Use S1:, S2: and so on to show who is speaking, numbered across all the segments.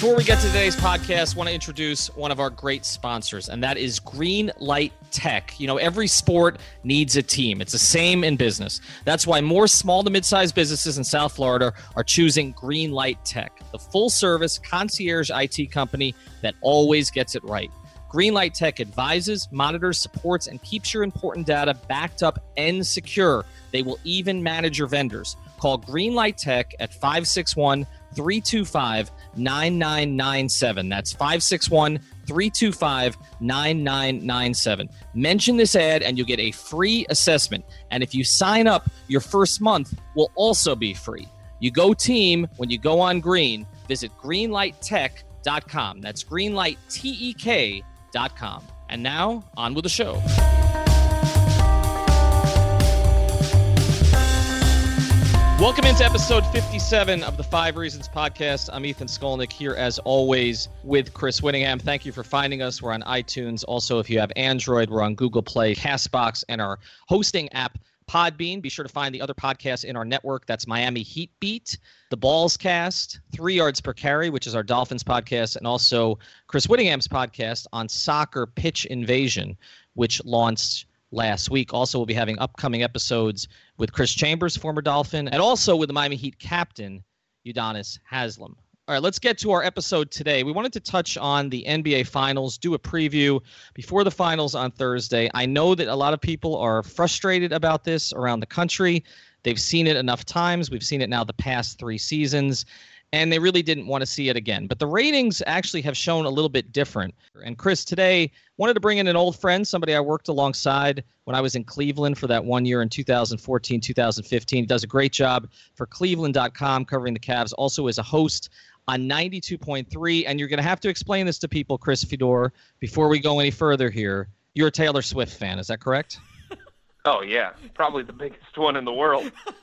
S1: Before we get to today's podcast, I want to introduce one of our great sponsors, and that is Green Light Tech. You know, every sport needs a team. It's the same in business. That's why more small to mid-sized businesses in South Florida are choosing Greenlight Tek, the full-service concierge IT company that always gets it right. Greenlight Tek advises, monitors, supports, and keeps your important data backed up and secure. They will even manage your vendors. Call Greenlight Tek at 561 325 9997. That's 561 325 9997. Mention this ad and you'll get a free assessment. And if you sign up, your first month will also be free. You go team when you go on green. Visit greenlighttek.com. That's greenlighttek.com. And now, on with the show. Welcome into episode 57 of the Five Reasons podcast. I'm Ethan Skolnick here as always with Chris Wittyngham. Thank you for finding us. We're on iTunes. Also, if you have Android, we're on Google Play, Castbox, and our hosting app, Podbean. Be sure to find the other podcasts in our network. That's Miami Heat Beat, The Ballscast, Three Yards Per Carry, which is our Dolphins podcast, and also Chris Wittyngham's podcast on soccer pitch invasion, which launched last week. Also, we'll be having upcoming episodes with Chris Chambers, former Dolphin, and also with the Miami Heat captain, Udonis Haslem. All right, let's get to our episode today. We wanted to touch on the NBA Finals, do a preview before the finals on Thursday. I know that a lot of people are frustrated about this around the country. They've seen it enough times. We've seen it now the past three seasons and they really didn't want to see it again. But the ratings actually have shown a little bit different. And Chris, today wanted to bring in an old friend, somebody I worked alongside when I was in Cleveland for that one year in 2014, 2015. He does a great job for Cleveland.com covering the Cavs, also as a host on 92.3. And you're going to have to explain this to people, Chris Fedor, before we go any further here. You're a Taylor Swift fan, is that correct?
S2: Oh, yeah. Probably the biggest one in the world.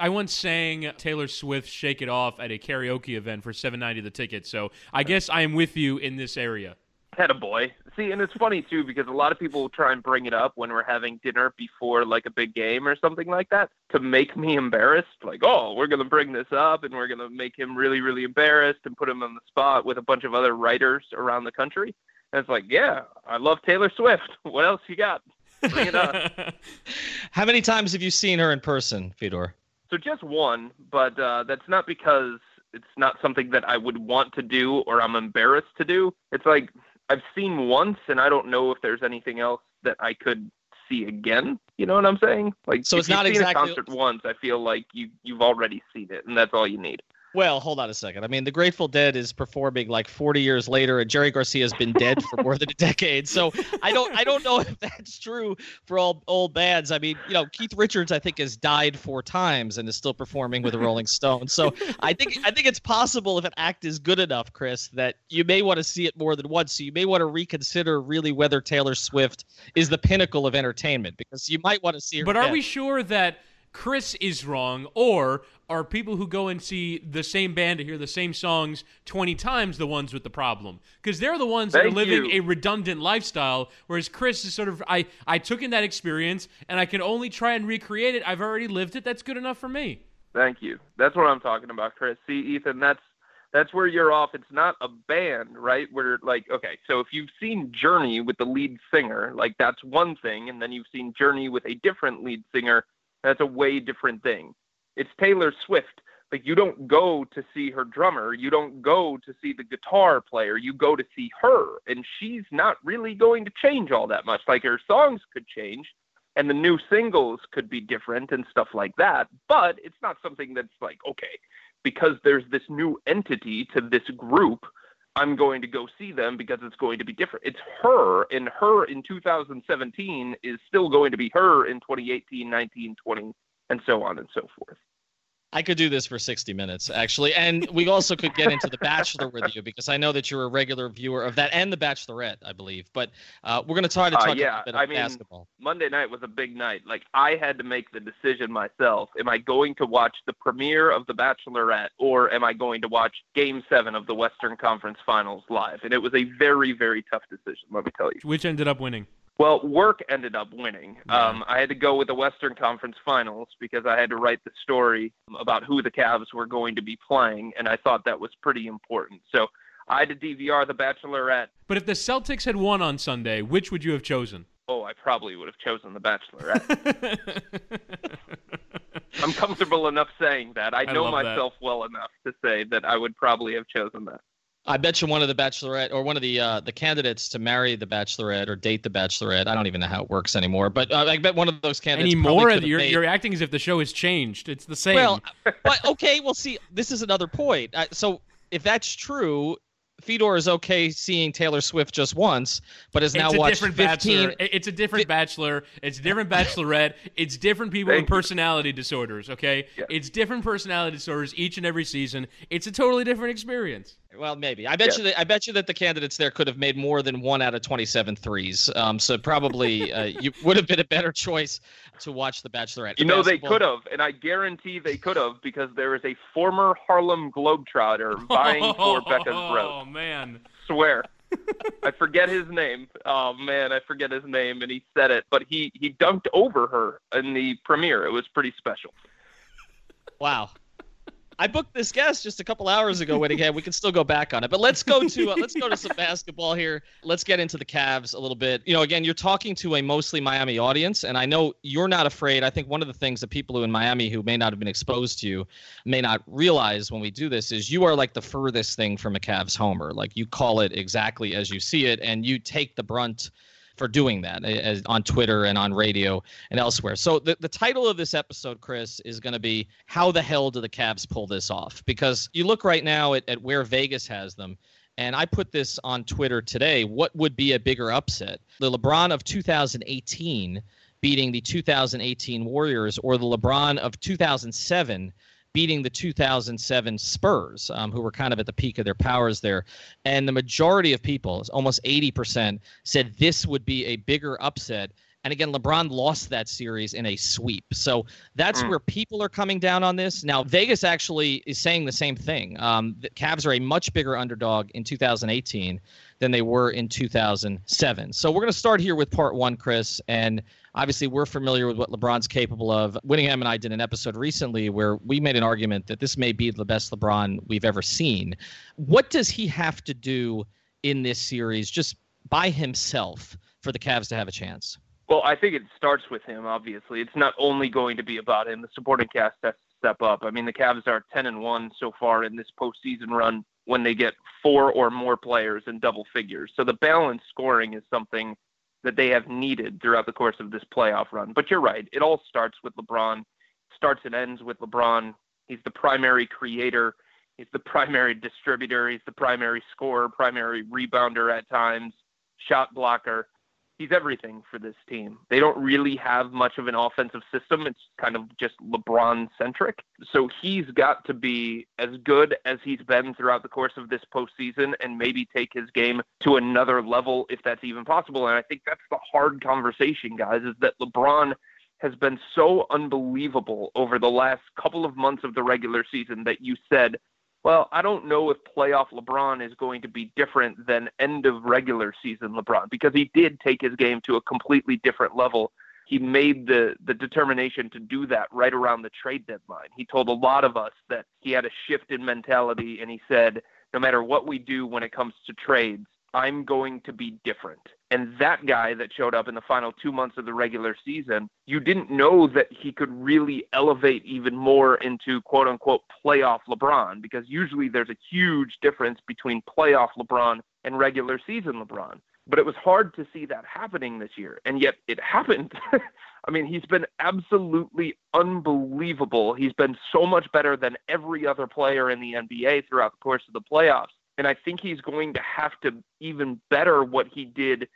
S3: I once sang Taylor Swift "Shake It Off" at a karaoke event for seven ninety the ticket. So I guess I am with you in this area.
S2: Had a boy. See, and it's funny too because a lot of people try and bring it up when we're having dinner before like a big game or something like that to make me embarrassed. Like, oh, we're gonna bring this up and we're gonna make him really, really embarrassed and put him on the spot with a bunch of other writers around the country. And it's like, yeah, I love Taylor Swift. What else you got? Bring it on.
S1: How many times have you seen her in person, Fedor?
S2: So just one, but uh, that's not because it's not something that I would want to do or I'm embarrassed to do. It's like I've seen once, and I don't know if there's anything else that I could see again. You know what I'm saying? Like,
S1: so it's not exactly
S2: a concert once. I feel like you you've already seen it, and that's all you need.
S1: Well, hold on a second. I mean, the Grateful Dead is performing like 40 years later, and Jerry Garcia has been dead for more than a decade. So I don't, I don't know if that's true for all old bands. I mean, you know, Keith Richards, I think, has died four times and is still performing with the Rolling Stones. So I think, I think it's possible if an act is good enough, Chris, that you may want to see it more than once. So you may want to reconsider really whether Taylor Swift is the pinnacle of entertainment because you might want to see her.
S3: But are
S1: again.
S3: we sure that Chris is wrong, or are people who go and see the same band to hear the same songs 20 times the ones with the problem? Because they're the ones that are living
S2: you.
S3: a redundant lifestyle, whereas Chris is sort of, I, I took in that experience and I can only try and recreate it. I've already lived it. That's good enough for me.
S2: Thank you. That's what I'm talking about, Chris. See, Ethan, that's that's where you're off. It's not a band, right? Where like, okay, so if you've seen Journey with the lead singer, like that's one thing, and then you've seen Journey with a different lead singer, that's a way different thing. It's Taylor Swift Like you don't go to see her drummer, you don't go to see the guitar player, you go to see her, and she's not really going to change all that much. Like her songs could change, and the new singles could be different and stuff like that, but it's not something that's like okay, because there's this new entity to this group. I'm going to go see them because it's going to be different. It's her, and her in 2017 is still going to be her in 2018, 19, 20, and so on and so forth.
S1: I could do this for 60 minutes, actually. And we also could get into The Bachelor with you because I know that you're a regular viewer of that and The Bachelorette, I believe. But uh, we're going to try to
S2: Uh,
S1: talk
S2: yeah,
S1: a bit
S2: I
S1: of
S2: mean,
S1: basketball.
S2: Monday night was a big night. Like I had to make the decision myself. Am I going to watch the premiere of The Bachelorette or am I going to watch game 7 of the Western Conference Finals live? And it was a very very tough decision, let me tell you.
S3: Which ended up winning?
S2: Well, work ended up winning.
S3: Yeah.
S2: Um, I had to go with the Western Conference Finals because I had to write the story about who the Cavs were going to be playing, and I thought that was pretty important. So I had to DVR The Bachelorette.
S3: But if the Celtics had won on Sunday, which would you have chosen?
S2: Oh, I probably would have chosen The Bachelorette. I'm comfortable enough saying that. I
S3: I
S2: know
S3: love that.
S2: myself well enough to say that I would probably have chosen that.
S1: I bet you one of the Bachelorette or one of the uh, the candidates to marry the Bachelorette or date the Bachelorette. I don't even know how it works anymore. But uh, I bet one of those candidates
S3: Anymore?
S1: probably could have
S3: You're,
S1: made-
S3: you're acting as if the show has changed. It's the same.
S1: Well, but okay, well, see, this is another point. Uh, so if that's true, Fedor is okay seeing Taylor Swift just once, but has now
S3: it's a
S1: watched
S3: different
S1: 15.
S3: bachelor. It's a different bachelor. It's a different bachelorette. It's different people with
S2: Thank you.
S3: personality disorders. Okay,
S2: Yeah.
S3: it's different personality disorders each and every season. It's a totally different experience.
S1: Well, maybe. I bet
S2: Yeah.
S1: you that I bet you that the candidates there could have made more than one out of 27 threes. Um, so probably uh, you would have been a better choice to watch The Bachelorette.
S2: You know they could have, and I guarantee they could have because there is a former Harlem Globetrotter vying for Becca's
S3: Oh man,
S2: Swear. I forget his name. Oh man, I forget his name, and he said it, but he he dunked over her in the premiere. It was pretty special.
S1: Wow. I booked this guest just a couple hours ago. Wait again, we can still go back on it, but let's go to uh, let's go to some basketball here. Let's get into the Cavs a little bit. You know, again, you're talking to a mostly Miami audience, and I know you're not afraid. I think one of the things that people who in Miami who may not have been exposed to you may not realize when we do this is you are like the furthest thing from a Cavs homer. Like you call it exactly as you see it, and you take the brunt for doing that as, on Twitter and on radio and elsewhere. So the, the title of this episode, Chris, is going to be How the Hell Do the Cavs Pull This Off? Because you look right now at, at where Vegas has them. And I put this on Twitter today. What would be a bigger upset? The LeBron of 2018 beating the 2018 Warriors or the LeBron of 2007 beating the 2007 Spurs, um, who were kind of at the peak of their powers there. And the majority of people, almost 80%, said this would be a bigger upset. And again, LeBron lost that series in a sweep. So that's
S2: Mm.
S1: where people are coming down on this. Now, Vegas actually is saying the same thing. Um, the Cavs are a much bigger underdog in 2018 than they were in 2007. So we're going to start here with part one, Chris. And obviously, we're familiar with what LeBron's capable of. Wittyngham and I did an episode recently where we made an argument that this may be the best LeBron we've ever seen. What does he have to do in this series just by himself for the Cavs to have a chance?
S2: Well, I think it starts with him. Obviously, it's not only going to be about him. The supporting cast has to step up. I mean, the Cavs are 10 and one so far in this postseason run when they get four or more players in double figures. So the balanced scoring is something that they have needed throughout the course of this playoff run. But you're right; it all starts with LeBron. Starts and ends with LeBron. He's the primary creator. He's the primary distributor. He's the primary scorer, primary rebounder at times, shot blocker he's everything for this team. They don't really have much of an offensive system. It's kind of just LeBron centric. So he's got to be as good as he's been throughout the course of this postseason and maybe take his game to another level if that's even possible. And I think that's the hard conversation, guys, is that LeBron has been so unbelievable over the last couple of months of the regular season that you said well, I don't know if playoff LeBron is going to be different than end of regular season LeBron because he did take his game to a completely different level. He made the the determination to do that right around the trade deadline. He told a lot of us that he had a shift in mentality and he said no matter what we do when it comes to trades, I'm going to be different. And that guy that showed up in the final two months of the regular season, you didn't know that he could really elevate even more into quote unquote playoff LeBron because usually there's a huge difference between playoff LeBron and regular season LeBron. But it was hard to see that happening this year. And yet it happened. I mean, he's been absolutely unbelievable. He's been so much better than every other player in the NBA throughout the course of the playoffs. And I think he's going to have to even better what he did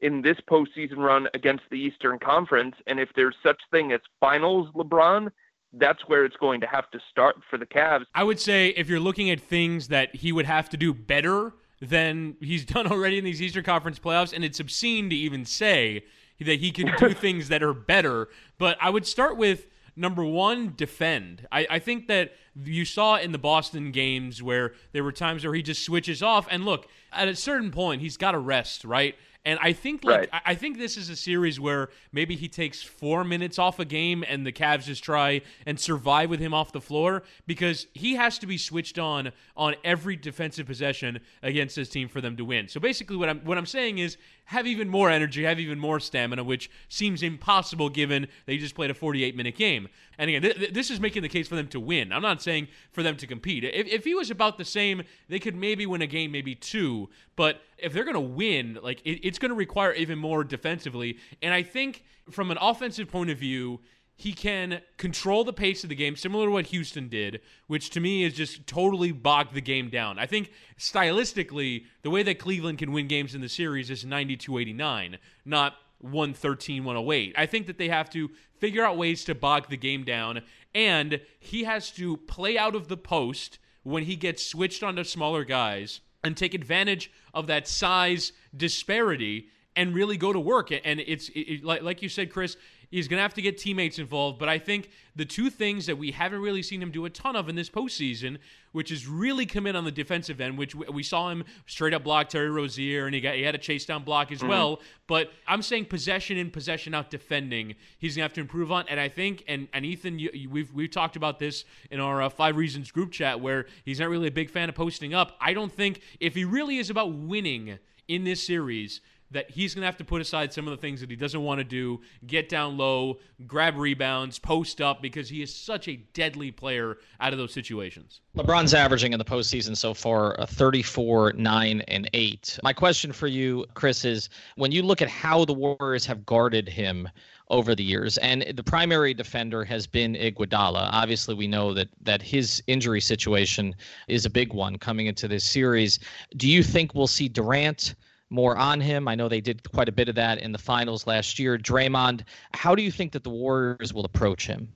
S2: in this postseason run against the Eastern Conference. And if there's such thing as finals LeBron, that's where it's going to have to start for the Cavs.
S3: I would say if you're looking at things that he would have to do better than he's done already in these Eastern Conference playoffs, and it's obscene to even say that he can do things that are better. But I would start with number one, defend. I, I think that you saw in the Boston games where there were times where he just switches off. And look, at a certain point, he's got to rest, right? And I think like right. I think this is a series where maybe he takes four minutes off a game and the Cavs just try and survive with him off the floor because he has to be switched on on every defensive possession against his team for them to win. So basically what I'm what I'm saying is have even more energy, have even more stamina, which seems impossible given they just played a 48 minute game. And again, th- th- this is making the case for them to win. I'm not saying for them to compete. If, if he was about the same, they could maybe win a game, maybe two. But if they're going to win, like it, it's going to require even more defensively. And I think from an offensive point of view, he can control the pace of the game, similar to what Houston did, which to me is just totally bogged the game down. I think stylistically, the way that Cleveland can win games in the series is 92 89, not 113 108. I think that they have to figure out ways to bog the game down, and he has to play out of the post when he gets switched onto smaller guys and take advantage of that size disparity and really go to work. And it's it, like, like you said, Chris, He's going to have to get teammates involved. But I think the two things that we haven't really seen him do a ton of in this postseason, which is really come in on the defensive end, which we saw him straight up block Terry Rozier, and he got he had a chase down block as mm-hmm. well. But I'm saying possession in, possession out defending, he's gonna have to improve on. And I think, and and Ethan, you, we've we've talked about this in our uh, five reasons group chat where he's not really a big fan of posting up. I don't think if he really is about winning in this series that he's going to have to put aside some of the things that he doesn't want to do, get down low, grab rebounds, post up, because he is such a deadly player out of those situations.
S1: LeBron's averaging in the postseason so far a 34, 9, and 8. My question for you, Chris, is when you look at how the Warriors have guarded him over the years. And the primary defender has been Iguodala. Obviously, we know that that his injury situation is a big one coming into this series. Do you think we'll see Durant more on him. I know they did quite a bit of that in the finals last year. Draymond, how do you think that the Warriors will approach him?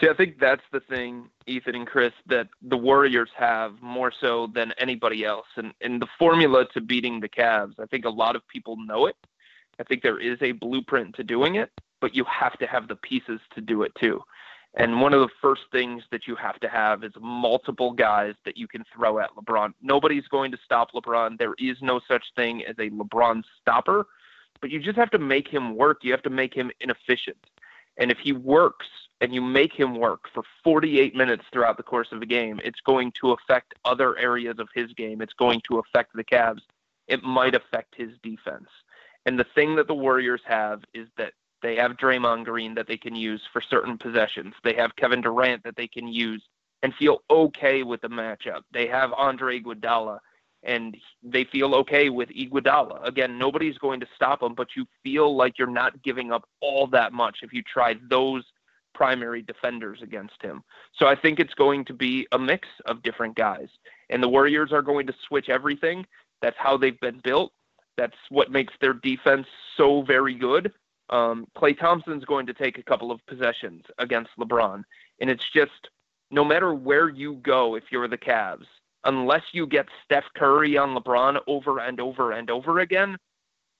S2: See, I think that's the thing, Ethan and Chris, that the Warriors have more so than anybody else. And, and the formula to beating the Cavs, I think a lot of people know it. I think there is a blueprint to doing it, but you have to have the pieces to do it too. And one of the first things that you have to have is multiple guys that you can throw at LeBron. Nobody's going to stop LeBron. There is no such thing as a LeBron stopper, but you just have to make him work. You have to make him inefficient. And if he works and you make him work for 48 minutes throughout the course of a game, it's going to affect other areas of his game. It's going to affect the Cavs. It might affect his defense. And the thing that the Warriors have is that they have Draymond Green that they can use for certain possessions. They have Kevin Durant that they can use and feel okay with the matchup. They have Andre Iguodala and they feel okay with Iguodala. Again, nobody's going to stop him, but you feel like you're not giving up all that much if you try those primary defenders against him. So I think it's going to be a mix of different guys. And the Warriors are going to switch everything. That's how they've been built. That's what makes their defense so very good. Um, Klay Thompson's going to take a couple of possessions against LeBron, and it's just no matter where you go, if you're the Cavs, unless you get Steph Curry on LeBron over and over and over again,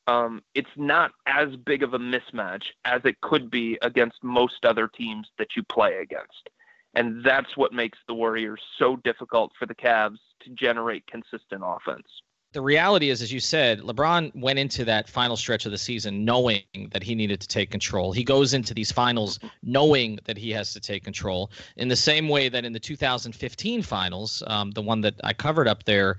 S2: um, it's not as big of a mismatch as it could be against most other teams that you play against. And that's what makes the Warriors so difficult for the Cavs to generate consistent offense
S1: the reality is, as you said, LeBron went into that final stretch of the season knowing that he needed to take control. He goes into these finals knowing that he has to take control. In the same way that in the 2015 finals, um, the one that I covered up there,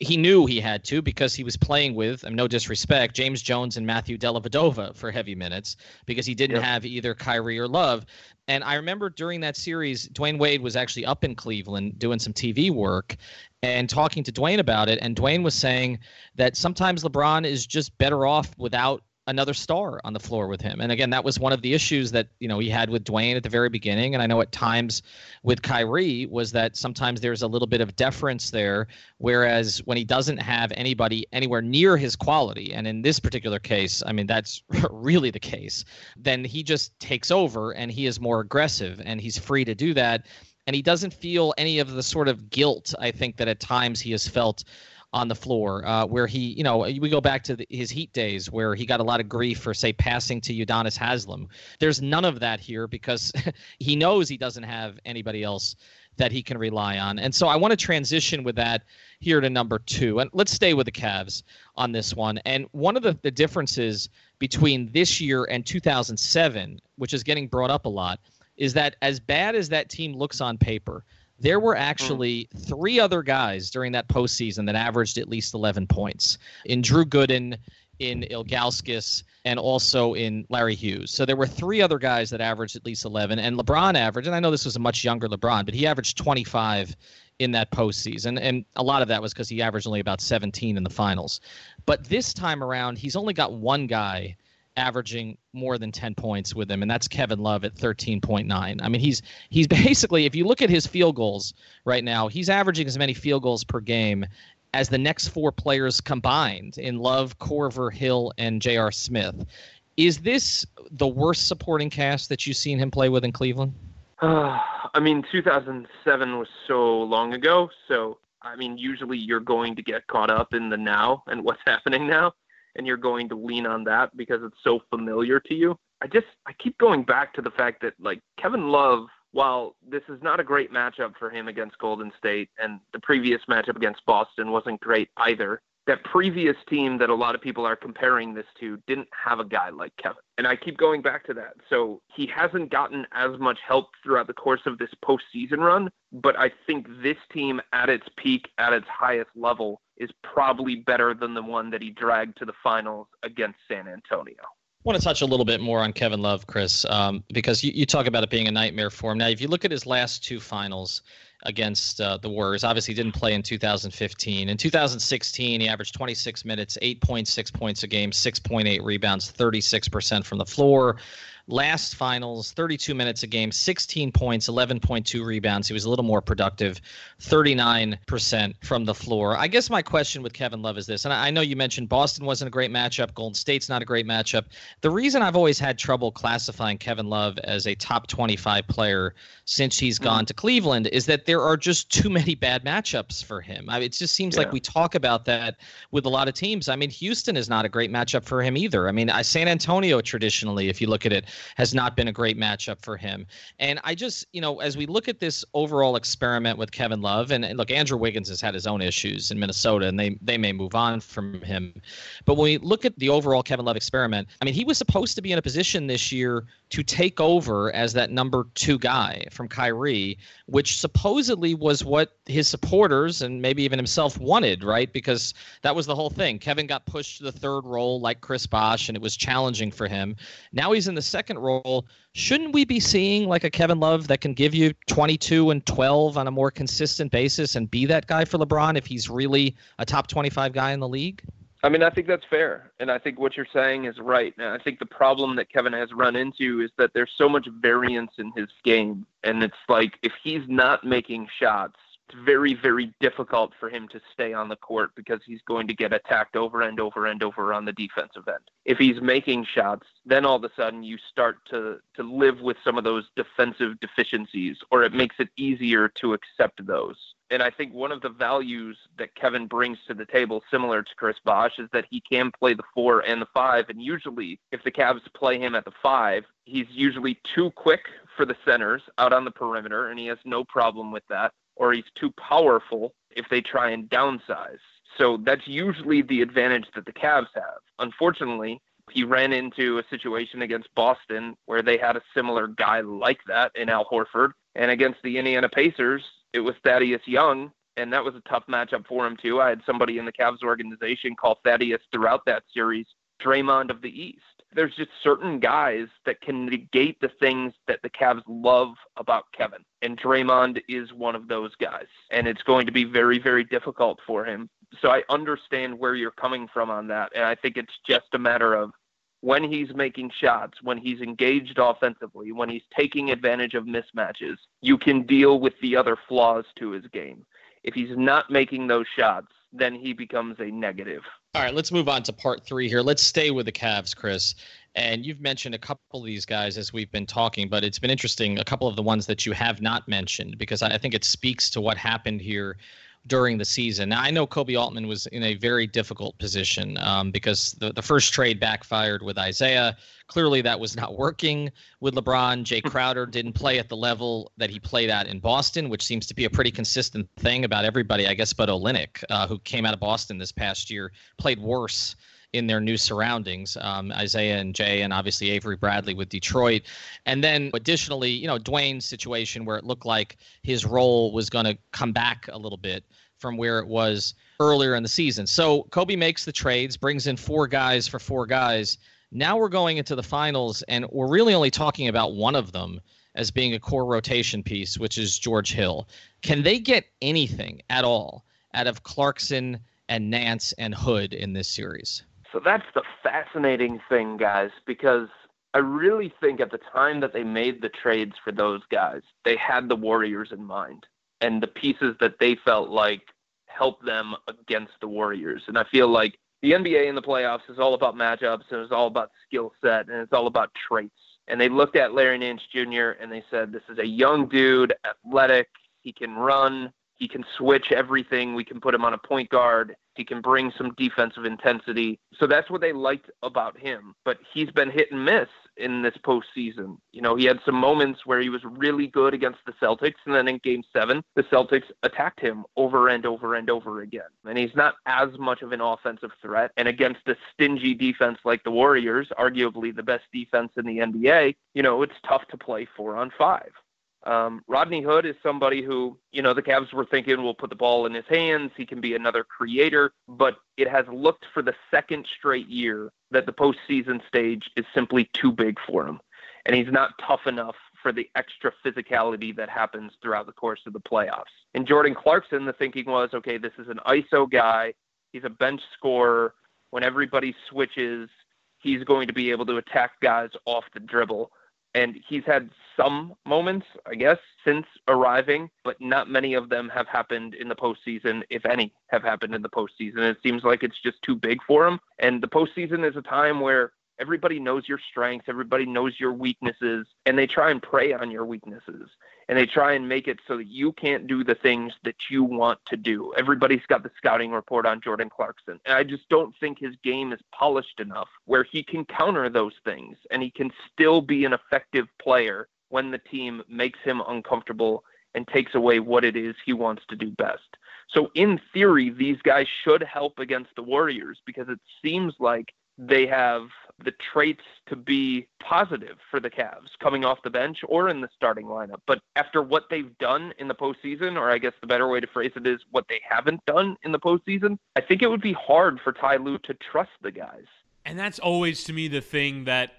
S1: he knew he had to because he was playing with, um, no disrespect, James Jones and Matthew Dellavedova for heavy minutes because he didn't yep. have either Kyrie or Love. And I remember during that series, Dwyane Wade was actually up in Cleveland doing some TV work and talking to Dwyane about it. And Dwyane was saying that sometimes LeBron is just better off without another star on the floor with him. And again, that was one of the issues that, you know, he had with Dwyane at the very beginning. And I know at times with Kyrie was that sometimes there's a little bit of deference there. Whereas when he doesn't have anybody anywhere near his quality, and in this particular case, I mean, that's really the case, then he just takes over and he is more aggressive and he's free to do that. And he doesn't feel any of the sort of guilt, I think, that at times he has felt on the floor, uh, where he, you know, we go back to the, his Heat days where he got a lot of grief for, say, passing to Udonis Haslem. There's none of that here because he knows he doesn't have anybody else that he can rely on. And so I want to transition with that here to number two. And let's stay with the Cavs on this one. And one of the, the differences between this year and 2007, which is getting brought up a lot, is that as bad as that team looks on paper, there were hmm. actually three other guys during that postseason that averaged at least 11 points in Drew Gooden, in Ilgauskas, and also in Larry Hughes. So there were three other guys that averaged at least 11, and LeBron averaged, and I know this was a much younger LeBron, but he averaged 25 in that postseason, and a lot of that was because he averaged only about 17 in the finals. But this time around, he's only got one guy averaging more than 10 points with him and that's Kevin Love at 13.9. I mean he's he's basically if you look at his field goals right now, he's averaging as many field goals per game as the next four players combined in Love, Korver, Hill and J.R. Smith. Is this the worst supporting cast that you've seen him play with in Cleveland?
S2: Uh, I mean 2007 was so long ago, so I mean usually you're going to get caught up in the now and what's happening now and you're going to lean on that because it's so familiar to you. I just I keep going back to the fact that like Kevin Love, while this is not a great matchup for him against Golden State and the previous matchup against Boston wasn't great either, that previous team that a lot of people are comparing this to didn't have a guy like Kevin. And I keep going back to that. So he hasn't gotten as much help throughout the course of this postseason run, but I think this team at its peak, at its highest level, is probably better than the one that he dragged to the finals against San Antonio.
S1: I want to touch a little bit more on Kevin Love, Chris, um, because you, you talk about it being a nightmare for him. Now, if you look at his last two finals, against uh, the Warriors. Obviously, didn't play in 2015. In 2016, he averaged 26 minutes, 8.6 points a game, 6.8 rebounds, 36% from the floor last finals 32 minutes a game 16 points 11.2 rebounds. He was a little more productive 39% from the floor. I guess my question with kevin love is this and i know you mentioned boston wasn't a great matchup golden state's not a great matchup. The reason i've always had trouble classifying kevin love as a top 25 player since he's gone mm. to cleveland is that there are just too many bad matchups for him. I mean, it just seems yeah. like we talk about that with a lot of teams. I mean houston is not a great matchup for him either. I mean san antonio traditionally if you look at it has not been a great matchup for him. And I just, you know, as we look at this overall experiment with Kevin Love, and, look, Andrew Wiggins has had his own issues in Minnesota, and they they may move on from him. But when we look at the overall Kevin Love experiment, I mean, he was supposed to be in a position this year to take over as that number two guy from Kyrie, which supposedly was what his supporters and maybe even himself wanted, right? Because that was the whole thing. Kevin got pushed to the third role like Chris Bosh, and it was challenging for him. Now he's in the second role. Shouldn't we be seeing like a Kevin Love that can give you 22 and 12 on a more consistent basis and be that guy for LeBron if he's really a top 25 guy in the league?
S2: I mean, I think that's fair. And I think what you're saying is right. And I think the problem that Kevin has run into is that there's so much variance in his game. And it's like if he's not making shots, it's very, very difficult for him to stay on the court because he's going to get attacked over and over and over on the defensive end. If he's making shots, then all of a sudden you start to, to live with some of those defensive deficiencies, or it makes it easier to accept those. And I think one of the values that Kevin brings to the table, similar to Chris Bosh, is that he can play the four and the five. And usually, if the Cavs play him at the five, he's usually too quick for the centers out on the perimeter, and he has no problem with that. Or he's too powerful if they try and downsize. So that's usually the advantage that the Cavs have. Unfortunately, he ran into a situation against Boston where they had a similar guy like that in Al Horford. And against the Indiana Pacers, it was Thaddeus Young, and that was a tough matchup for him too. I had somebody in the Cavs organization call Thaddeus throughout that series Draymond of the East. There's just certain guys that can negate the things that the Cavs love about Kevin. And Draymond is one of those guys. And it's going to be very, very difficult for him. So I understand where you're coming from on that. And I think it's just a matter of when he's making shots, when he's engaged offensively, when he's taking advantage of mismatches, you can deal with the other flaws to his game. If he's not making those shots, then he becomes a negative.
S1: All right, let's move on to part three here. Let's stay with the Cavs, Chris. And you've mentioned a couple of these guys as we've been talking, but it's been interesting, a couple of the ones that you have not mentioned, because I think it speaks to what happened here during the season. Now, I know Koby Altman was in a very difficult position um, because the, the first trade backfired with Isaiah. Clearly, that was not working with LeBron. Jae Crowder didn't play at the level that he played at in Boston, which seems to be a pretty consistent thing about everybody, I guess, but Olynyk, uh, who came out of Boston this past year, played worse in their new surroundings. Um, Isaiah and Jay, and obviously Avery Bradley with Detroit. And then additionally, you know, Dwyane's situation where it looked like his role was going to come back a little bit from where it was earlier in the season. So Koby makes the trades, brings in four guys for four guys. Now we're going into the finals, and we're really only talking about one of them as being a core rotation piece, which is George Hill. Can they get anything at all out of Clarkson and Nance and Hood in this series?
S2: So that's the fascinating thing, guys, because I really think at the time that they made the trades for those guys, they had the Warriors in mind and the pieces that they felt like helped them against the Warriors. And I feel like the NBA in the playoffs is all about matchups and it's all about skill set and it's all about traits. And they looked at Larry Nance Jr. and they said, This is a young dude, athletic, he can run, he can switch everything. We can put him on a point guard. He can bring some defensive intensity. So that's what they liked about him. But he's been hit and miss in this postseason. You know, he had some moments where he was really good against the Celtics, and then in game seven, the Celtics attacked him over and over and over again. And he's not as much of an offensive threat. And against a stingy defense like the Warriors, arguably the best defense in the NBA, you know, it's tough to play four on five. Um, Rodney Hood is somebody who, you know, the Cavs were thinking will put the ball in his hands. He can be another creator, but it has looked for the second straight year that the postseason stage is simply too big for him. And he's not tough enough for the extra physicality that happens throughout the course of the playoffs. And Jordan Clarkson, the thinking was okay, this is an ISO guy. He's a bench scorer. When everybody switches, he's going to be able to attack guys off the dribble and he's had some moments, I guess, since arriving, but not many of them have happened in the postseason, if any have happened in the postseason. It seems like it's just too big for him. And the postseason is a time where everybody knows your strengths, everybody knows your weaknesses, and they try and prey on your weaknesses and they try and make it so that you can't do the things that you want to do. Everybody's got the scouting report on Jordan Clarkson. And I just don't think his game is polished enough where he can counter those things and he can still be an effective player when the team makes him uncomfortable and takes away what it is he wants to do best. So, in theory, these guys should help against the Warriors because it seems like they have the traits to be positive for the Cavs coming off the bench or in the starting lineup. But after what they've done in the postseason, or I guess the better way to phrase it is what they haven't done in the postseason, I think it would be hard for Ty Lue to trust the guys.
S3: And that's always to me the thing that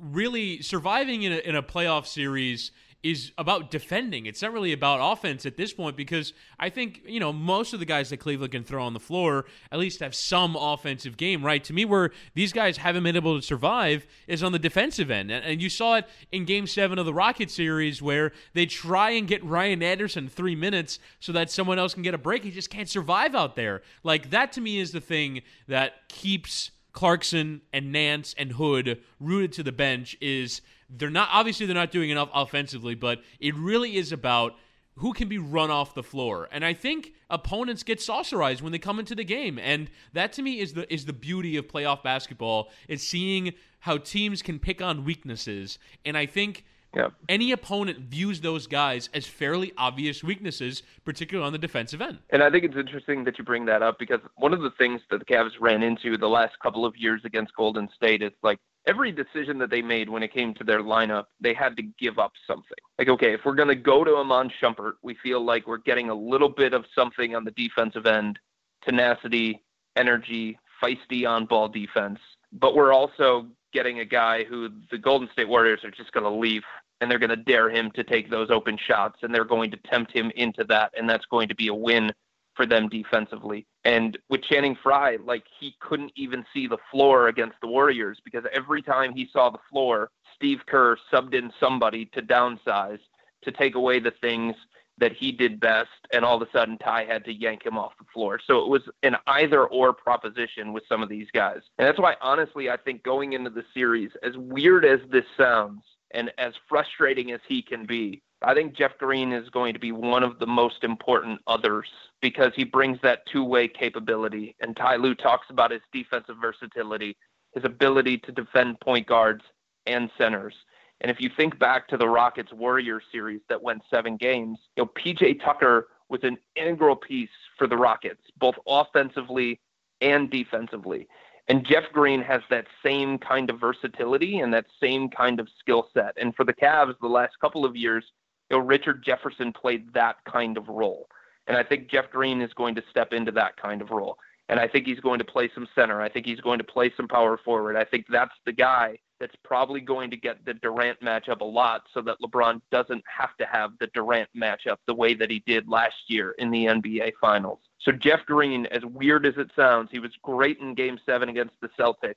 S3: really surviving in a, in a playoff series is about defending. It's not really about offense at this point because I think, you know, most of the guys that Cleveland can throw on the floor at least have some offensive game, right? To me, where these guys haven't been able to survive is on the defensive end. And, you saw it in game seven of the Rocket series where they try and get Ryan Anderson three minutes so that someone else can get a break. He just can't survive out there. Like, that to me is the thing that keeps Clarkson and Nance and Hood rooted to the bench is they're not obviously they're not doing enough offensively, but it really is about who can be run off the floor. And I think opponents get saucerized when they come into the game. And that to me is the is the beauty of playoff basketball is seeing how teams can pick on weaknesses. And I think
S2: Yeah.
S3: any opponent views those guys as fairly obvious weaknesses, particularly on the defensive end.
S2: And I think it's interesting that you bring that up because one of the things that the Cavs ran into the last couple of years against Golden State is like every decision that they made when it came to their lineup, they had to give up something. Like, okay, if we're going to go to Iman Shumpert, we feel like we're getting a little bit of something on the defensive end tenacity, energy, feisty on ball defense. But we're also getting a guy who the Golden State Warriors are just going to leave and they're going to dare him to take those open shots and they're going to tempt him into that. And that's going to be a win for them defensively. And with Channing Frye, like he couldn't even see the floor against the Warriors because every time he saw the floor, Steve Kerr subbed in somebody to downsize to take away the things that he did best, and all of a sudden Ty had to yank him off the floor. So it was an either or proposition with some of these guys. And that's why, honestly, I think going into the series, as weird as this sounds, and as frustrating as he can be, I think Jeff Green is going to be one of the most important others because he brings that two way capability. And Ty Lue talks about his defensive versatility, his ability to defend point guards and centers. And if you think back to the Rockets Warriors series that went seven games, you know, PJ Tucker was an integral piece for the Rockets, both offensively and defensively. And Jeff Green has that same kind of versatility and that same kind of skill set. And for the Cavs, the last couple of years, you know, Richard Jefferson played that kind of role. And I think Jeff Green is going to step into that kind of role. And I think he's going to play some center. I think he's going to play some power forward. I think that's the guy that's probably going to get the Durant matchup a lot so that LeBron doesn't have to have the Durant matchup the way that he did last year in the NBA Finals. So Jeff Green, as weird as it sounds, he was great in game seven against the Celtics.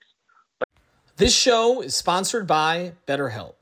S4: This show is sponsored by BetterHelp.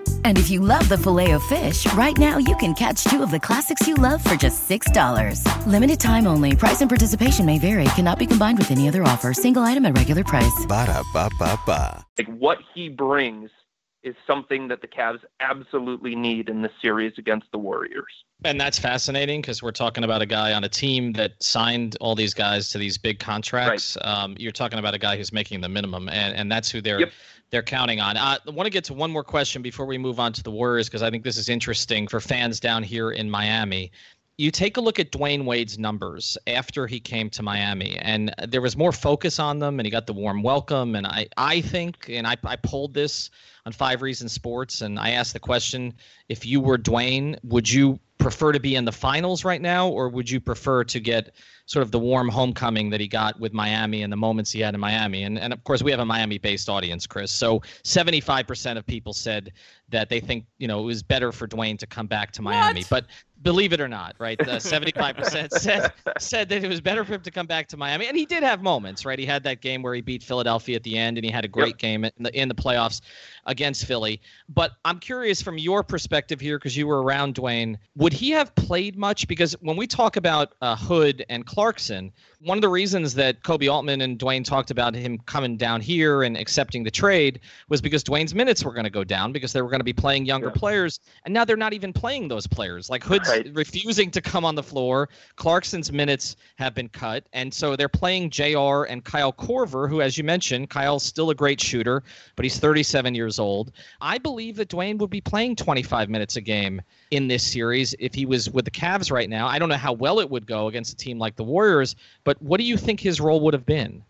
S5: And if you love the filet of fish, right now you can catch two of the classics you love for just $6. Limited time only. Price and participation may vary. Cannot be combined with any other offer. Single item at regular price.
S6: Ba da ba ba ba.
S2: Like what he brings is something that the Cavs absolutely need in this series against the Warriors.
S1: And that's fascinating because we're talking about a guy on a team that signed all these guys to these big contracts. Right. Um, you're talking about a guy who's making the minimum, and, and that's who they're yep. They're counting on. Uh, I want to get to one more question before we move on to the Warriors because I think this is interesting for fans down here in Miami you take a look at Dwyane Wade's numbers after he came to Miami, and there was more focus on them, and he got the warm welcome. And I, I think, and I, I pulled this on Five Reasons Sports, and I asked the question: If you were Dwyane, would you prefer to be in the finals right now, or would you prefer to get sort of the warm homecoming that he got with Miami and the moments he had in Miami? And and of course, we have a Miami-based audience, Chris. So 75% of people said that they think you know it was better for Dwyane to come back to Miami,
S3: what?
S1: but believe it or not, right? Uh, 75% said said that it was better for him to come back to Miami, and he did have moments, right? He had that game where he beat Philadelphia at the end, and he had a great yep. game in the in the playoffs against Philly. But I'm curious from your perspective here, because you were around Dwyane, would he have played much? Because when we talk about uh, Hood and Clarkson, one of the reasons that Koby Altman and Dwyane talked about him coming down here and accepting the trade was because Dwyane's minutes were going to go down because they were going to be playing younger yeah. players, and now they're not even playing those players. Like Hood's right. refusing to come on the floor. Clarkson's minutes have been cut, and so they're playing J.R. and Kyle Korver, who, as you mentioned, Kyle's still a great shooter, but he's 37 years old. I believe that Dwyane would be playing 25 minutes a game in this series if he was with the Cavs right now. I don't know how well it would go against a team like the Warriors, but what do you think his role would have been?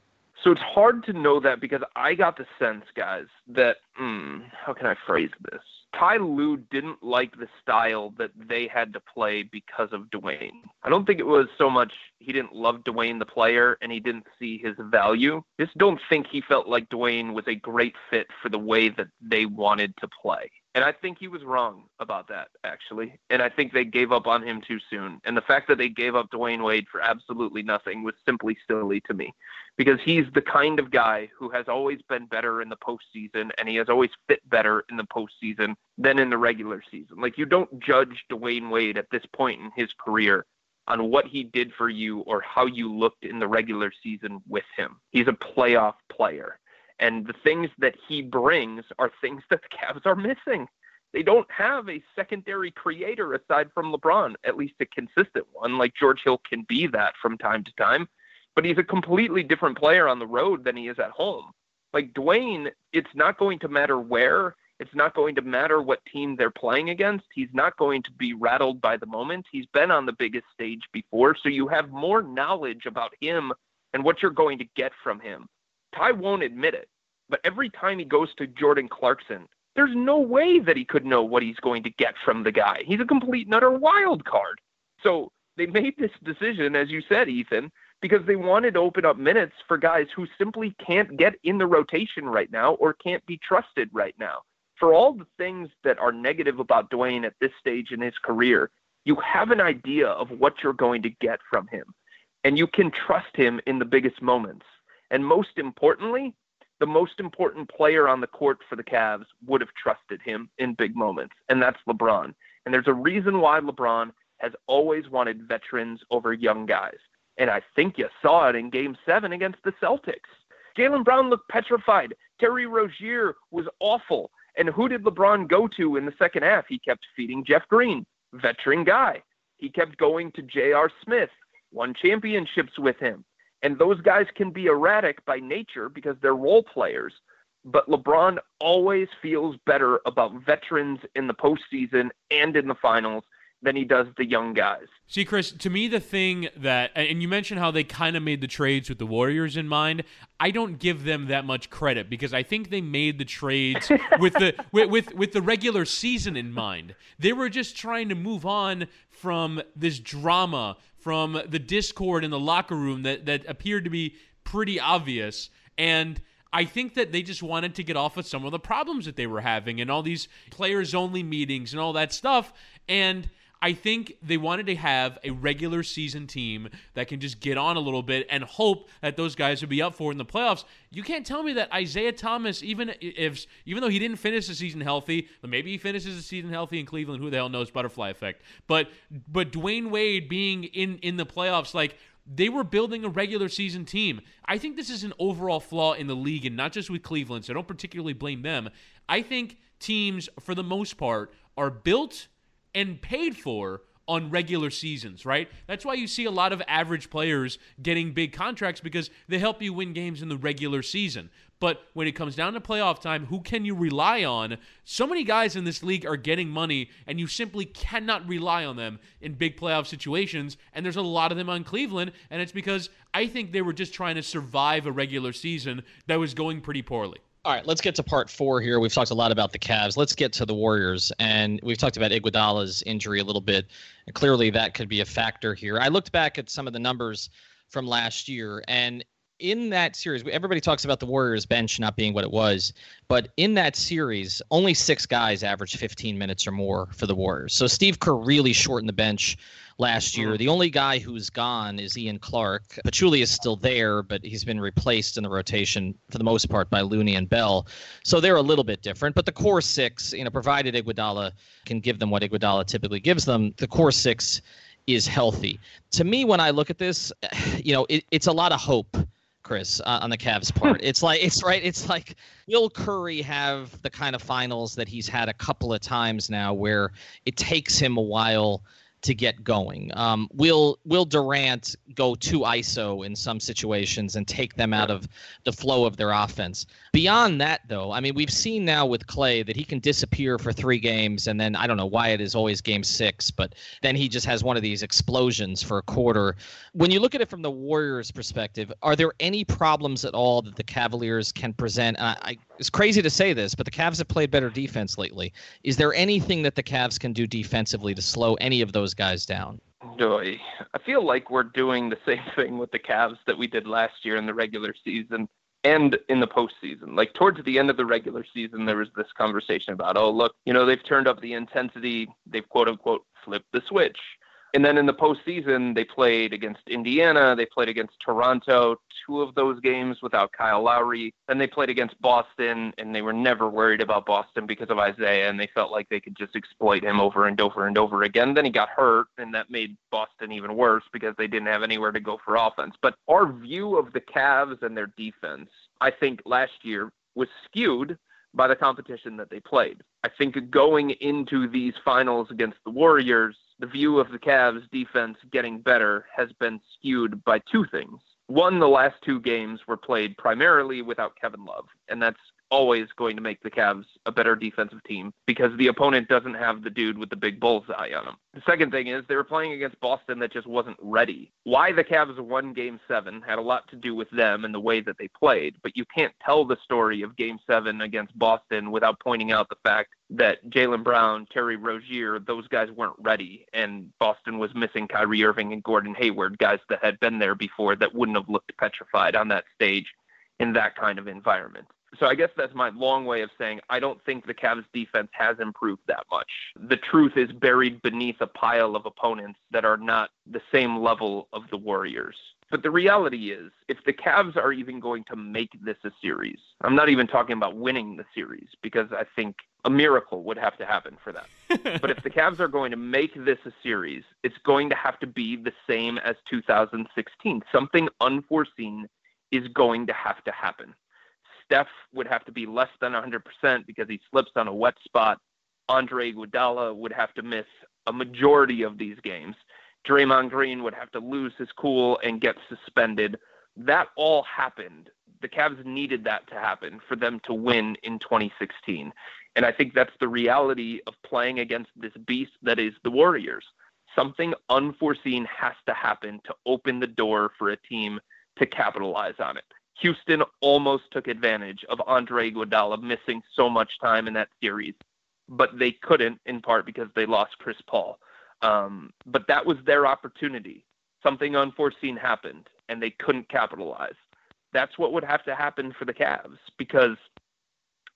S2: So it's hard to know that because I got the sense, guys, that mm, how can I phrase this? Ty Lue didn't like the style that they had to play because of Dwyane. I don't think it was so much he didn't love Dwyane the player and he didn't see his value. Just don't think he felt like Dwyane was a great fit for the way that they wanted to play. And I think he was wrong about that, actually. And I think they gave up on him too soon. And the fact that they gave up Dwyane Wade for absolutely nothing was simply silly to me because he's the kind of guy who has always been better in the postseason and he has always fit better in the postseason than in the regular season. Like, you don't judge Dwyane Wade at this point in his career on what he did for you or how you looked in the regular season with him. He's a playoff player. And the things that he brings are things that the Cavs are missing. They don't have a secondary creator aside from LeBron, at least a consistent one. Like George Hill can be that from time to time, but he's a completely different player on the road than he is at home. Like Dwyane, it's not going to matter where. It's not going to matter what team they're playing against. He's not going to be rattled by the moment. He's been on the biggest stage before, so you have more knowledge about him and what you're going to get from him. Ty won't admit it, but every time he goes to Jordan Clarkson, there's no way that he could know what he's going to get from the guy. He's a complete and utter wild card. So they made this decision, as you said, Ethan, because they wanted to open up minutes for guys who simply can't get in the rotation right now or can't be trusted right now. For all the things that are negative about Dwyane at this stage in his career, you have an idea of what you're going to get from him, and you can trust him in the biggest moments. And most importantly, the most important player on the court for the Cavs would have trusted him in big moments, and that's LeBron. And there's a reason why LeBron has always wanted veterans over young guys. And I think you saw it in game seven against the Celtics. Jaylen Brown looked petrified. Terry Rozier was awful. And who did LeBron go to in the second half? He kept feeding Jeff Green, veteran guy. He kept going to J.R. Smith, won championships with him. And those guys can be erratic by nature because they're role players. But LeBron always feels better about veterans in the postseason and in the finals than he does the young guys.
S3: See, Chris, to me, the thing that, and you mentioned how they kind of made the trades with the Warriors in mind. I don't give them that much credit because I think they made the trades with the with, with with the regular season in mind. They were just trying to move on from this drama from the discord in the locker room that that appeared to be pretty obvious. And I think that they just wanted to get off of some of the problems that they were having and all these players only meetings and all that stuff. And I think they wanted to have a regular season team that can just get on a little bit and hope that those guys would be up for in the playoffs. You can't tell me that Isaiah Thomas, even if even though he didn't finish the season healthy, but maybe he finishes the season healthy in Cleveland. Who the hell knows? Butterfly effect. But but Dwyane Wade being in in the playoffs, like they were building a regular season team. I think this is an overall flaw in the league and not just with Cleveland, so I don't particularly blame them. I think teams, for the most part, are built and paid for on regular seasons, right? That's why you see a lot of average players getting big contracts because they help you win games in the regular season. But when it comes down to playoff time, who can you rely on? So many guys in this league are getting money, and you simply cannot rely on them in big playoff situations. And there's a lot of them on Cleveland, and it's because I think they were just trying to survive a regular season that was going pretty poorly.
S1: All right, let's get to part four here. We've talked a lot about the Cavs. Let's get to the Warriors, and we've talked about Iguodala's injury a little bit. Clearly, that could be a factor here. I looked back at some of the numbers from last year, and in that series, everybody talks about the Warriors bench not being what it was, but in that series, only six guys averaged 15 minutes or more for the Warriors. So Steve Kerr really shortened the bench last year. Mm. The only guy who's gone is Ian Clark. Pachulia is still there, but he's been replaced in the rotation for the most part by Looney and Bell. So they're a little bit different. But the core six, you know, provided Iguodala can give them what Iguodala typically gives them, the core six is healthy. To me, when I look at this, you know, it, it's a lot of hope. Chris, uh, on the Cavs part, it's like it's right. It's like will Curry have the kind of finals that he's had a couple of times now, where it takes him a while to get going. Um, will Will Durant go to ISO in some situations and take them out of the flow of their offense? Beyond that, though, I mean, we've seen now with Clay that he can disappear for three games, and then I don't know why it is always game six, but then he just has one of these explosions for a quarter. When you look at it from the Warriors' perspective, are there any problems at all that the Cavaliers can present? I, I, it's crazy to say this, but the Cavs have played better defense lately. Is there anything that the Cavs can do defensively to slow any of those guys down?
S2: I feel like we're doing the same thing with the Cavs that we did last year in the regular season and in the postseason. Like towards the end of the regular season, there was this conversation about, oh, look, you know, they've turned up the intensity, they've quote unquote flipped the switch. And then in the postseason, they played against Indiana, they played against Toronto, two of those games without Kyle Lowry. Then they played against Boston, and they were never worried about Boston because of Isaiah, and they felt like they could just exploit him over and over and over again. Then he got hurt, and that made Boston even worse because they didn't have anywhere to go for offense. But our view of the Cavs and their defense, I think last year was skewed by the competition that they played. I think going into these finals against the Warriors, the view of the Cavs defense getting better has been skewed by two things. One, the last two games were played primarily without Kevin Love, and that's always going to make the Cavs a better defensive team because the opponent doesn't have the dude with the big bullseye on him. The second thing is they were playing against Boston that just wasn't ready. Why the Cavs won game seven had a lot to do with them and the way that they played, but you can't tell the story of game seven against Boston without pointing out the fact that Jaylen Brown, Terry Rozier, those guys weren't ready, and Boston was missing Kyrie Irving and Gordon Hayward, guys that had been there before that wouldn't have looked petrified on that stage in that kind of environment so I guess that's my long way of saying I don't think the Cavs defense has improved that much. The truth is buried beneath a pile of opponents that are not the same level of the Warriors. But the reality is, if the Cavs are even going to make this a series, I'm not even talking about winning the series because I think a miracle would have to happen for them. but if the Cavs are going to make this a series, it's going to have to be the same as 2016. Something unforeseen is going to have to happen. Steph would have to be less than 100% because he slips on a wet spot. Andre Iguodala would have to miss a majority of these games. Draymond Green would have to lose his cool and get suspended. That all happened. The Cavs needed that to happen for them to win in 2016. And I think that's the reality of playing against this beast that is the Warriors. Something unforeseen has to happen to open the door for a team to capitalize on it. Houston almost took advantage of Andre Iguodala missing so much time in that series, but they couldn't in part because they lost Chris Paul. Um, but that was their opportunity. Something unforeseen happened, and they couldn't capitalize. That's what would have to happen for the Cavs because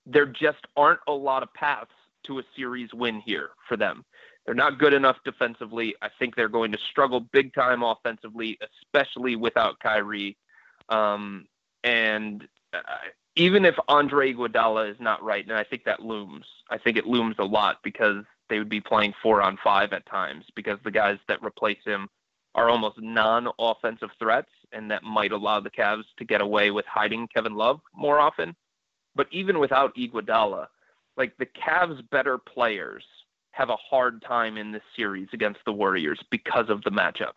S2: there just aren't a lot of paths to a series win here for them. They're not good enough defensively. I think they're going to struggle big time offensively, especially without Kyrie. Um, and uh, even if Andre Iguodala is not right, and I think that looms, I think it looms a lot because they would be playing four on five at times because the guys that replace him are almost non-offensive threats, and that might allow the Cavs to get away with hiding Kevin Love more often. But even without Iguodala, like the Cavs' better players have a hard time in this series against the Warriors because of the matchup,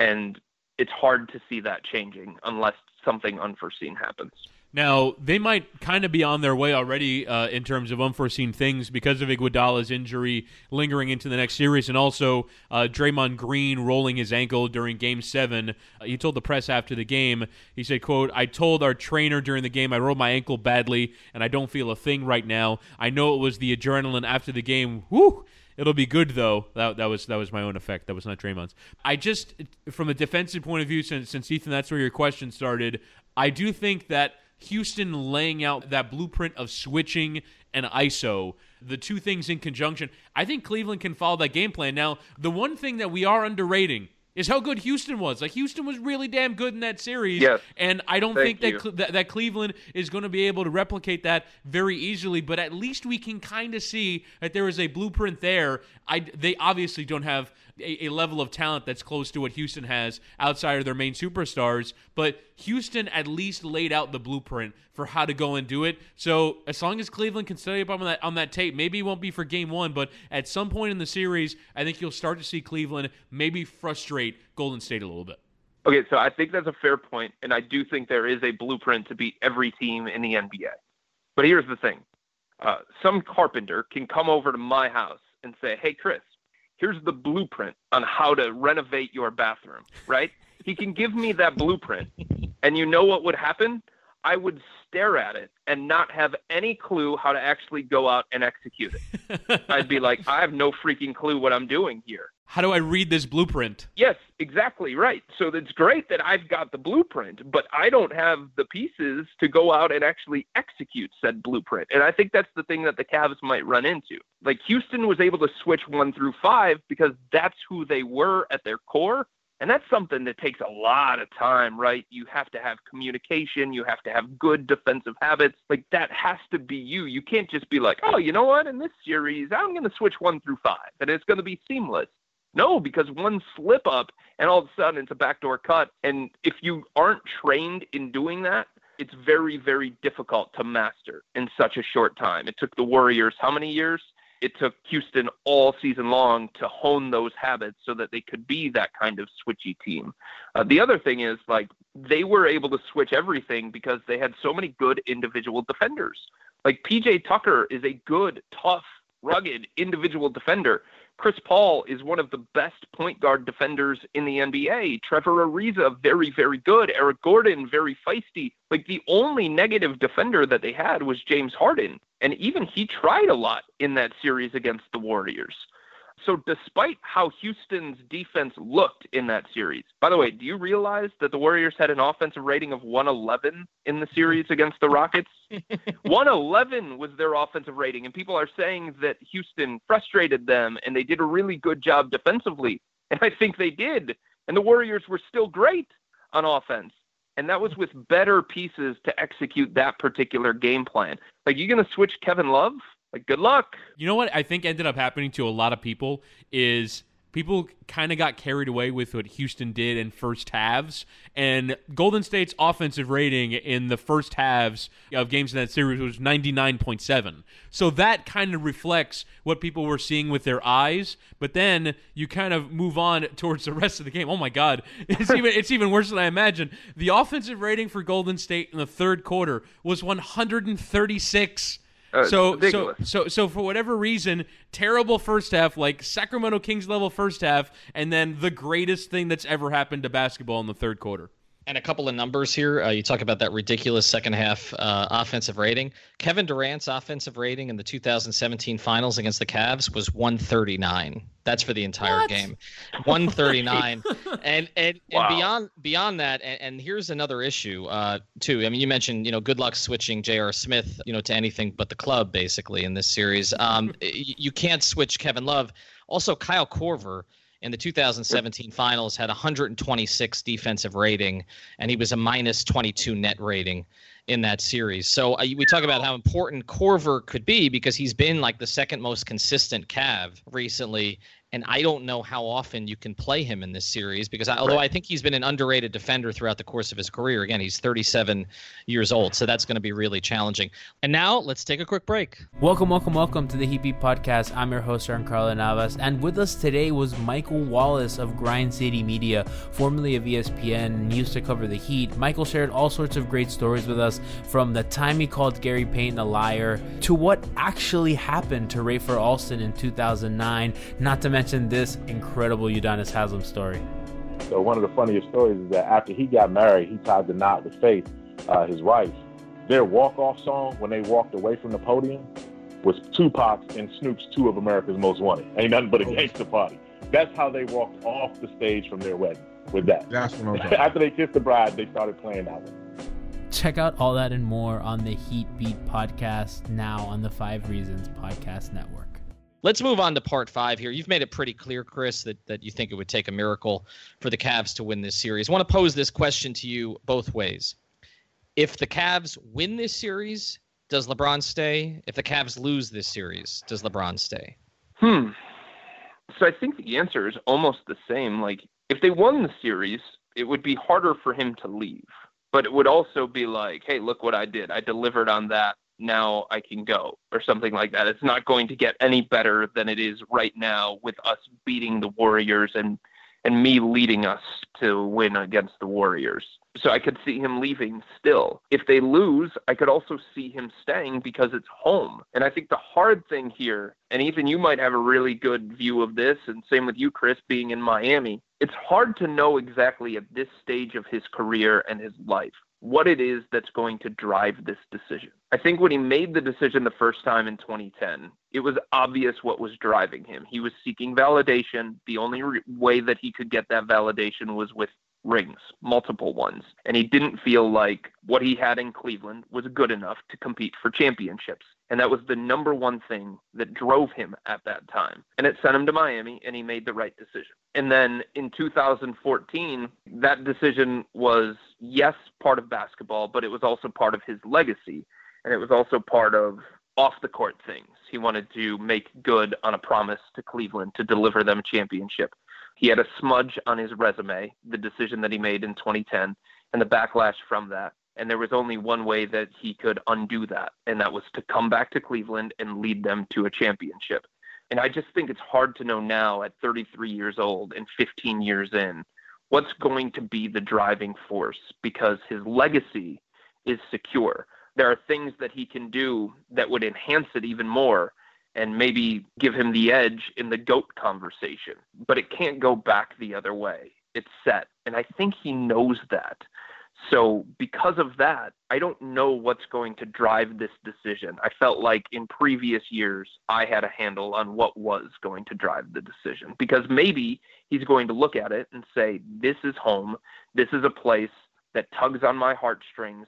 S2: and it's hard to see that changing unless something unforeseen happens.
S3: Now they might kind of be on their way already uh, in terms of unforeseen things because of Iguodala's injury lingering into the next series, and also uh, Draymond Green rolling his ankle during Game Seven. Uh, he told the press after the game, he said, "quote I told our trainer during the game I rolled my ankle badly, and I don't feel a thing right now. I know it was the adrenaline after the game. Whoo!" It'll be good though. That, that was that was my own effect. That was not Draymond's. I just, from a defensive point of view, since since Ethan, that's where your question started. I do think that Houston laying out that blueprint of switching and ISO, the two things in conjunction. I think Cleveland can follow that game plan. Now, the one thing that we are underrating is how good Houston was. Like Houston was really damn good in that series,
S2: yes.
S3: and I don't Thank think that, that, that Cleveland is going to be able to replicate that very easily. But at least we can kind of see that there is a blueprint there. I they obviously don't have a, a, level of talent that's close to what Houston has outside of their main superstars. But Houston at least laid out the blueprint for how to go and do it. So as long as Cleveland can stay up on that on that tape, maybe it won't be for Game One, but at some point in the series, I think you'll start to see Cleveland maybe frustrate Golden State a little bit.
S2: Okay, so I think that's a fair point, and I do think there is a blueprint to beat every team in the NBA. But here's the thing uh, some carpenter can come over to my house and say, hey, Chris, here's the blueprint on how to renovate your bathroom, right? he can give me that blueprint, and you know what would happen? I would stare at it and not have any clue how to actually go out and execute it. I'd be like, I have no freaking clue what I'm doing here.
S3: How do I read this blueprint?
S2: Yes, exactly right. So it's great that I've got the blueprint, but I don't have the pieces to go out and actually execute said blueprint. And I think that's the thing that the Cavs might run into. Like Houston was able to switch one through five because that's who they were at their core. And that's something that takes a lot of time, right? You have to have communication. You have to have good defensive habits. Like that has to be you. You can't just be like, oh, you know what? In this series, I'm going to switch one through five and it's going to be seamless. No, because one slip up and all of a sudden it's a backdoor cut. And if you aren't trained in doing that, it's very, very difficult to master in such a short time. It took the Warriors how many years? it took Houston all season long to hone those habits so that they could be that kind of switchy team. Uh, the other thing is like they were able to switch everything because they had so many good individual defenders. Like PJ Tucker is a good, tough, rugged individual defender. Chris Paul is one of the best point guard defenders in the NBA. Trevor Ariza, very, very good. Eric Gordon, very feisty. Like the only negative defender that they had was James Harden. And even he tried a lot in that series against the Warriors. So, despite how Houston's defense looked in that series, by the way, do you realize that the Warriors had an offensive rating of 111 in the series against the Rockets? 111 was their offensive rating, and people are saying that Houston frustrated them and they did a really good job defensively. And I think they did. And the Warriors were still great on offense and that was with better pieces to execute that particular game plan. Like, you going to switch Kevin Love? Like, good luck.
S3: You know what I think ended up happening to a lot of people is people kind of got carried away with what Houston did in first halves. And Golden State's offensive rating in the first halves of games in that series was 99.7. So that kind of reflects what people were seeing with their eyes. But then you kind of move on towards the rest of the game. Oh my God, it's even it's even worse than I imagined. The offensive rating for Golden State in the third quarter was 136.
S2: Uh,
S3: so, so, so, so, for whatever reason, terrible first half, like Sacramento Kings level first half, and then the greatest thing that's ever happened to basketball in the third quarter.
S1: And a couple of numbers here. Uh, you talk about that ridiculous second half uh, offensive rating. Kevin Durant's offensive rating in the 2017 finals against the Cavs was 139. That's for the entire
S3: what?
S1: game. 139. and and, wow. and beyond beyond that, and, and here's another issue uh, too. I mean, you mentioned you know good luck switching J.R. Smith you know to anything but the club basically in this series. Um, you can't switch Kevin Love. Also, Kyle Korver in the 2017 finals had 126 defensive rating, and he was a minus 22 net rating in that series. So uh, we talk about how important Korver could be because he's been like the second most consistent Cav recently, and I don't know how often you can play him in this series because I, although I think he's been an underrated defender throughout the course of his career, again, he's 37 years old, so that's going to be really challenging. And now let's take a quick break.
S7: Welcome, welcome, welcome to the Heat Beat Podcast. I'm your host, Carla Navas, and with us today was Michael Wallace of Grind City Media, formerly of ESPN, and used to cover the Heat. Michael shared all sorts of great stories with us, from the time he called Gary Payton a liar to what actually happened to Rafer Alston in 2009, not to mention this incredible Udonis Haslem story.
S8: So one of the funniest stories is that after he got married, he tied the knot with Faith, uh, his wife. Their walk-off song when they walked away from the podium was Tupac's and Snoop's Two of America's Most Wanted." Ain't nothing but a gangster party. That's how they walked off the stage from their wedding with that.
S9: That's what I'm talking
S8: After they kissed the bride, they started playing that one.
S7: Check out all that and more on the Heat Beat podcast now on the Five Reasons Podcast Network.
S1: Let's move on to part five here. You've made it pretty clear, Chris, that, that you think it would take a miracle for the Cavs to win this series. I want to pose this question to you both ways. If the Cavs win this series, does LeBron stay? If the Cavs lose this series, does LeBron stay?
S2: Hmm. So I think the answer is almost the same. Like if they won the series, it would be harder for him to leave. But it would also be like, hey, look what I did. I delivered on that. Now I can go, or something like that. It's not going to get any better than it is right now with us beating the Warriors and and me leading us to win against the Warriors. So I could see him leaving still. If they lose, I could also see him staying because it's home. And I think the hard thing here, and even you might have a really good view of this, and same with you, Chris, being in Miami, it's hard to know exactly at this stage of his career and his life what it is that's going to drive this decision. I think when he made the decision the first time in 2010, it was obvious what was driving him. He was seeking validation. The only re- way that he could get that validation was with rings, multiple ones. And he didn't feel like what he had in Cleveland was good enough to compete for championships. And that was the number one thing that drove him at that time. And it sent him to Miami, and he made the right decision. And then in 2014, that decision was, yes, part of basketball, but it was also part of his legacy. And it was also part of off the court things. He wanted to make good on a promise to Cleveland to deliver them a championship. He had a smudge on his resume, the decision that he made in 2010, and the backlash from that. And there was only one way that he could undo that, and that was to come back to Cleveland and lead them to a championship. And I just think it's hard to know now at 33 years old and 15 years in what's going to be the driving force because his legacy is secure. There are things that he can do that would enhance it even more and maybe give him the edge in the GOAT conversation, but it can't go back the other way. It's set. And I think he knows that. So, because of that, I don't know what's going to drive this decision. I felt like in previous years, I had a handle on what was going to drive the decision because maybe he's going to look at it and say, This is home. This is a place that tugs on my heartstrings.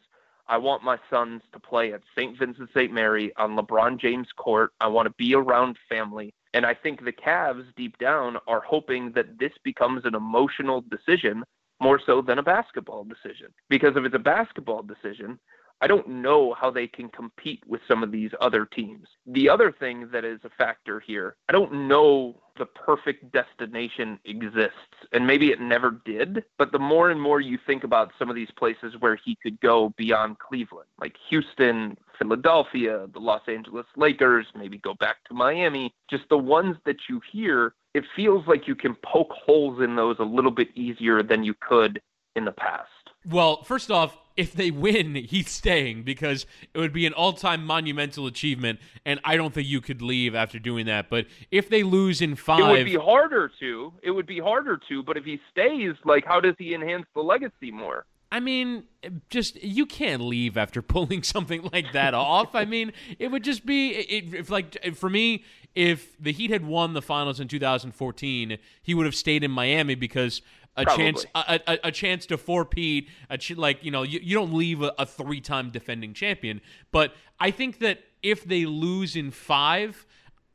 S2: I want my sons to play at St. Vincent St. Mary on LeBron James court. I want to be around family. And I think the Cavs deep down are hoping that this becomes an emotional decision more so than a basketball decision. Because if it's a basketball decision, I don't know how they can compete with some of these other teams. The other thing that is a factor here, I don't know the perfect destination exists, and maybe it never did. But the more and more you think about some of these places where he could go beyond Cleveland, like Houston, Philadelphia, the Los Angeles Lakers, maybe go back to Miami, just the ones that you hear, it feels like you can poke holes in those a little bit easier than you could in the past.
S3: Well, first off, if they win, he's staying because it would be an all time monumental achievement, and I don't think you could leave after doing that. But if they lose in five.
S2: It would be harder to. It would be harder to, but if he stays, like, how does he enhance the legacy more?
S3: I mean, just you can't leave after pulling something like that off. I mean, it would just be it, if like for me, if the Heat had won the finals in 2014, he would have stayed in Miami because a
S2: Probably.
S3: chance a, a, a chance to four-peat a ch- like you know you, you don't leave a, a three-time defending champion but i think that if they lose in five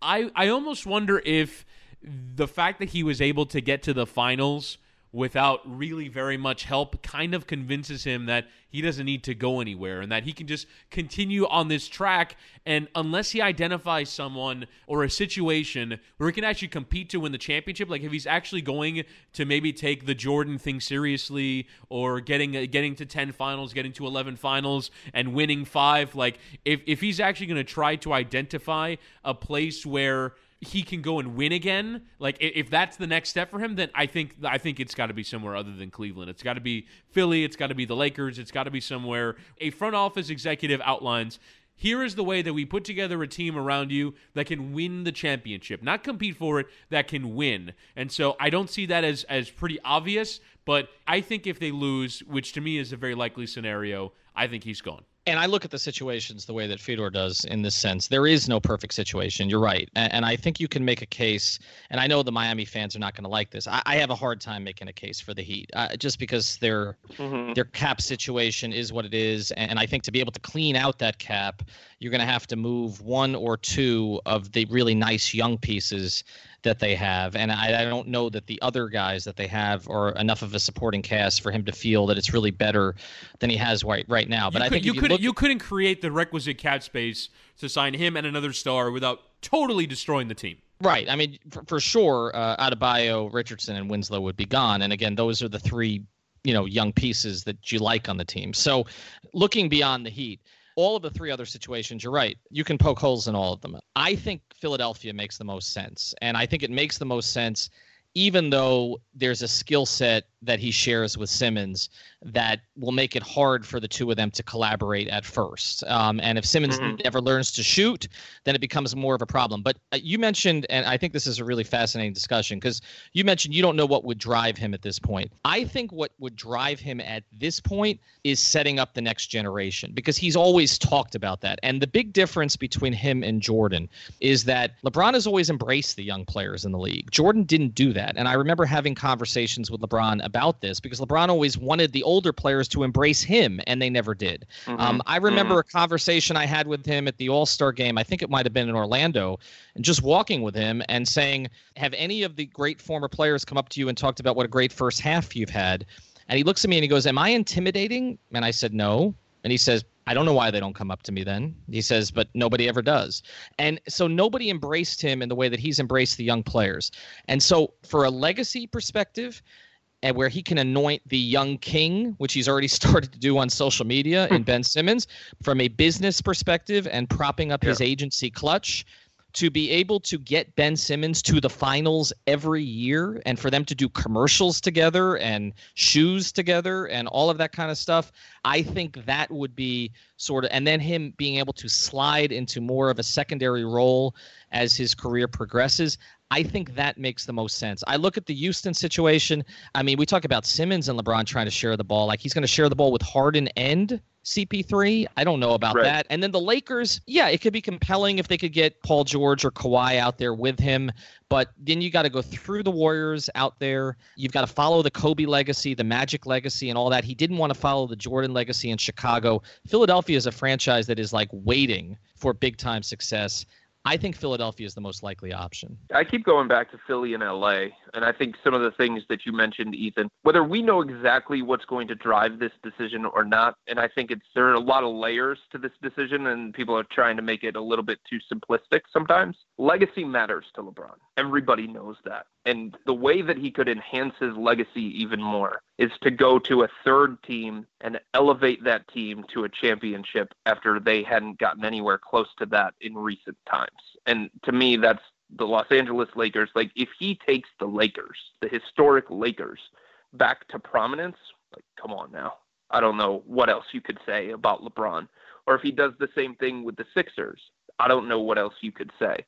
S3: i i almost wonder if the fact that he was able to get to the finals without really very much help kind of convinces him that he doesn't need to go anywhere and that he can just continue on this track. And unless he identifies someone or a situation where he can actually compete to win the championship like if he's actually going to maybe take the Jordan thing seriously or getting uh, getting to 10 finals getting to 11 finals and winning 5 like if if he's actually going to try to identify a place where he can go and win again. Like if that's the next step for him, then I think I think it's got to be somewhere other than Cleveland. It's got to be Philly. It's got to be the Lakers. It's got to be somewhere. A front office executive outlines. Here is the way that we put together a team around you that can win the championship, not compete for it, that can win. And so I don't see that as as pretty obvious, but I think if they lose, which to me is a very likely scenario, I think he's gone.
S1: And I look at the situations the way that Fedor does in this sense. There is no perfect situation. You're right. And, and I think you can make a case, and I know the Miami fans are not going to like this. I, I, have a hard time making a case for the Heat uh, just because their
S2: Mhm.
S1: their cap situation is what it is. And, and I think to be able to clean out that cap, you're going to have to move one or two of the really nice young pieces that they have. And I, I don't know that the other guys that they have are enough of a supporting cast for him to feel that it's really better than he has right, right now. But
S3: you
S1: I
S3: could,
S1: think
S3: you,
S1: you,
S3: could,
S1: look,
S3: you couldn't create the requisite cap space to sign him and another star without totally destroying the team.
S1: Right. I mean, for, for sure, uh, Adebayo, Richardson, and Winslow would be gone. And again, those are the three, you know, young pieces that you like on the team. So, looking beyond the Heat, all of the three other situations, you're right. You can poke holes in all of them. I think Philadelphia makes the most sense, and I think it makes the most sense, even though there's a skill set that he shares with Simmons that will make it hard for the two of them to collaborate at first. Um, and if Simmons
S2: Mhm.
S1: never learns to shoot, then it becomes more of a problem. But uh, you mentioned, and I think this is a really fascinating discussion because you mentioned you don't know what would drive him at this point. I think what would drive him at this point is setting up the next generation because he's always talked about that. And the big difference between him and Jordan is that LeBron has always embraced the young players in the league. Jordan didn't do that. And I remember having conversations with LeBron about this because LeBron always wanted the older players to embrace him, and they never did. Um, I remember a conversation I had with him at the All Star game. I think it might have been in Orlando, and just walking with him and saying, Have any of the great former players come up to you and talked about what a great first half you've had? And he looks at me and he goes, Am I intimidating? And I said, No. And he says, I don't know why they don't come up to me then. He says, but nobody ever does. And so nobody embraced him in the way that he's embraced the young players. And so, for a legacy perspective, and where he can anoint the young king, which he's already started to do on social media in hmm. Ben Simmons, from a business perspective and propping up his agency Klutch, to be able to get Ben Simmons to the finals every year and for them to do commercials together and shoes together and all of that kind of stuff, I think that would be sort of, and then him being able to slide into more of a secondary role as his career progresses. I think that makes the most sense. I look at the Houston situation. I mean, we talk about Simmons and LeBron trying to share the ball. Like he's going to share the ball with Harden and CP3. I don't know about
S2: Right.
S1: that. And then the Lakers, yeah, it could be compelling if they could get Paul George or Kawhi out there with him. But then you got to go through the Warriors out there. You've got to follow the Kobe legacy, the Magic legacy, and all that. He didn't want to follow the Jordan legacy in Chicago. Philadelphia is a franchise that is like waiting for big time success. I think Philadelphia is the most likely option.
S2: I keep going back to Philly and LA, and I think some of the things that you mentioned, Ethan, whether we know exactly what's going to drive this decision or not, and I think it's there are a lot of layers to this decision, and people are trying to make it a little bit too simplistic sometimes. Legacy matters to LeBron. Everybody knows that. And the way that he could enhance his legacy even more is to go to a third team and elevate that team to a championship after they hadn't gotten anywhere close to that in recent times. And to me, that's the Los Angeles Lakers. Like, if he takes the Lakers, the historic Lakers, back to prominence, like, come on now. I don't know what else you could say about LeBron. Or if he does the same thing with the Sixers, I don't know what else you could say.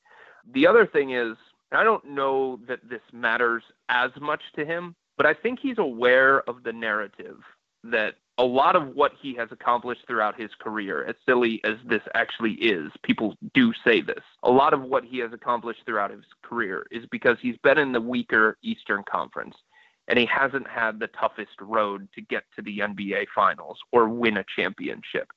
S2: The other thing is, I don't know that this matters as much to him, but I think he's aware of the narrative that a lot of what he has accomplished throughout his career, as silly as this actually is, people do say this. A lot of what he has accomplished throughout his career is because he's been in the weaker Eastern Conference and he hasn't had the toughest road to get to the NBA Finals or win a championship.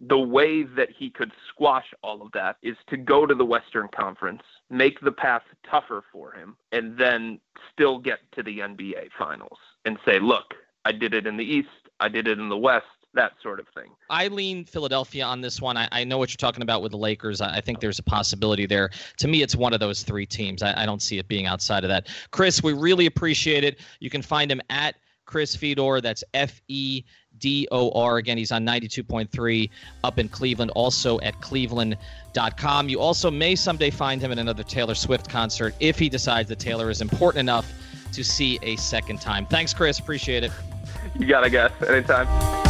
S2: The way that he could squash all of that is to go to the Western Conference, make the path tougher for him, and then still get to the NBA Finals and say, look, I did it in the East, I did it in the West, that sort of thing.
S1: I lean Philadelphia on this one. I, I know what you're talking about with the Lakers. I, I think there's a possibility there. To me, it's one of those three teams. I, I don't see it being outside of that. Chris, we really appreciate it. You can find him at Chris Fedor. That's F E D O R. Again, he's on 92.3 up in Cleveland, also at cleveland.com. You also may someday find him at another Taylor Swift concert if he decides that Taylor is important enough to see a second time. Thanks, Chris. Appreciate it.
S2: You got to guess anytime.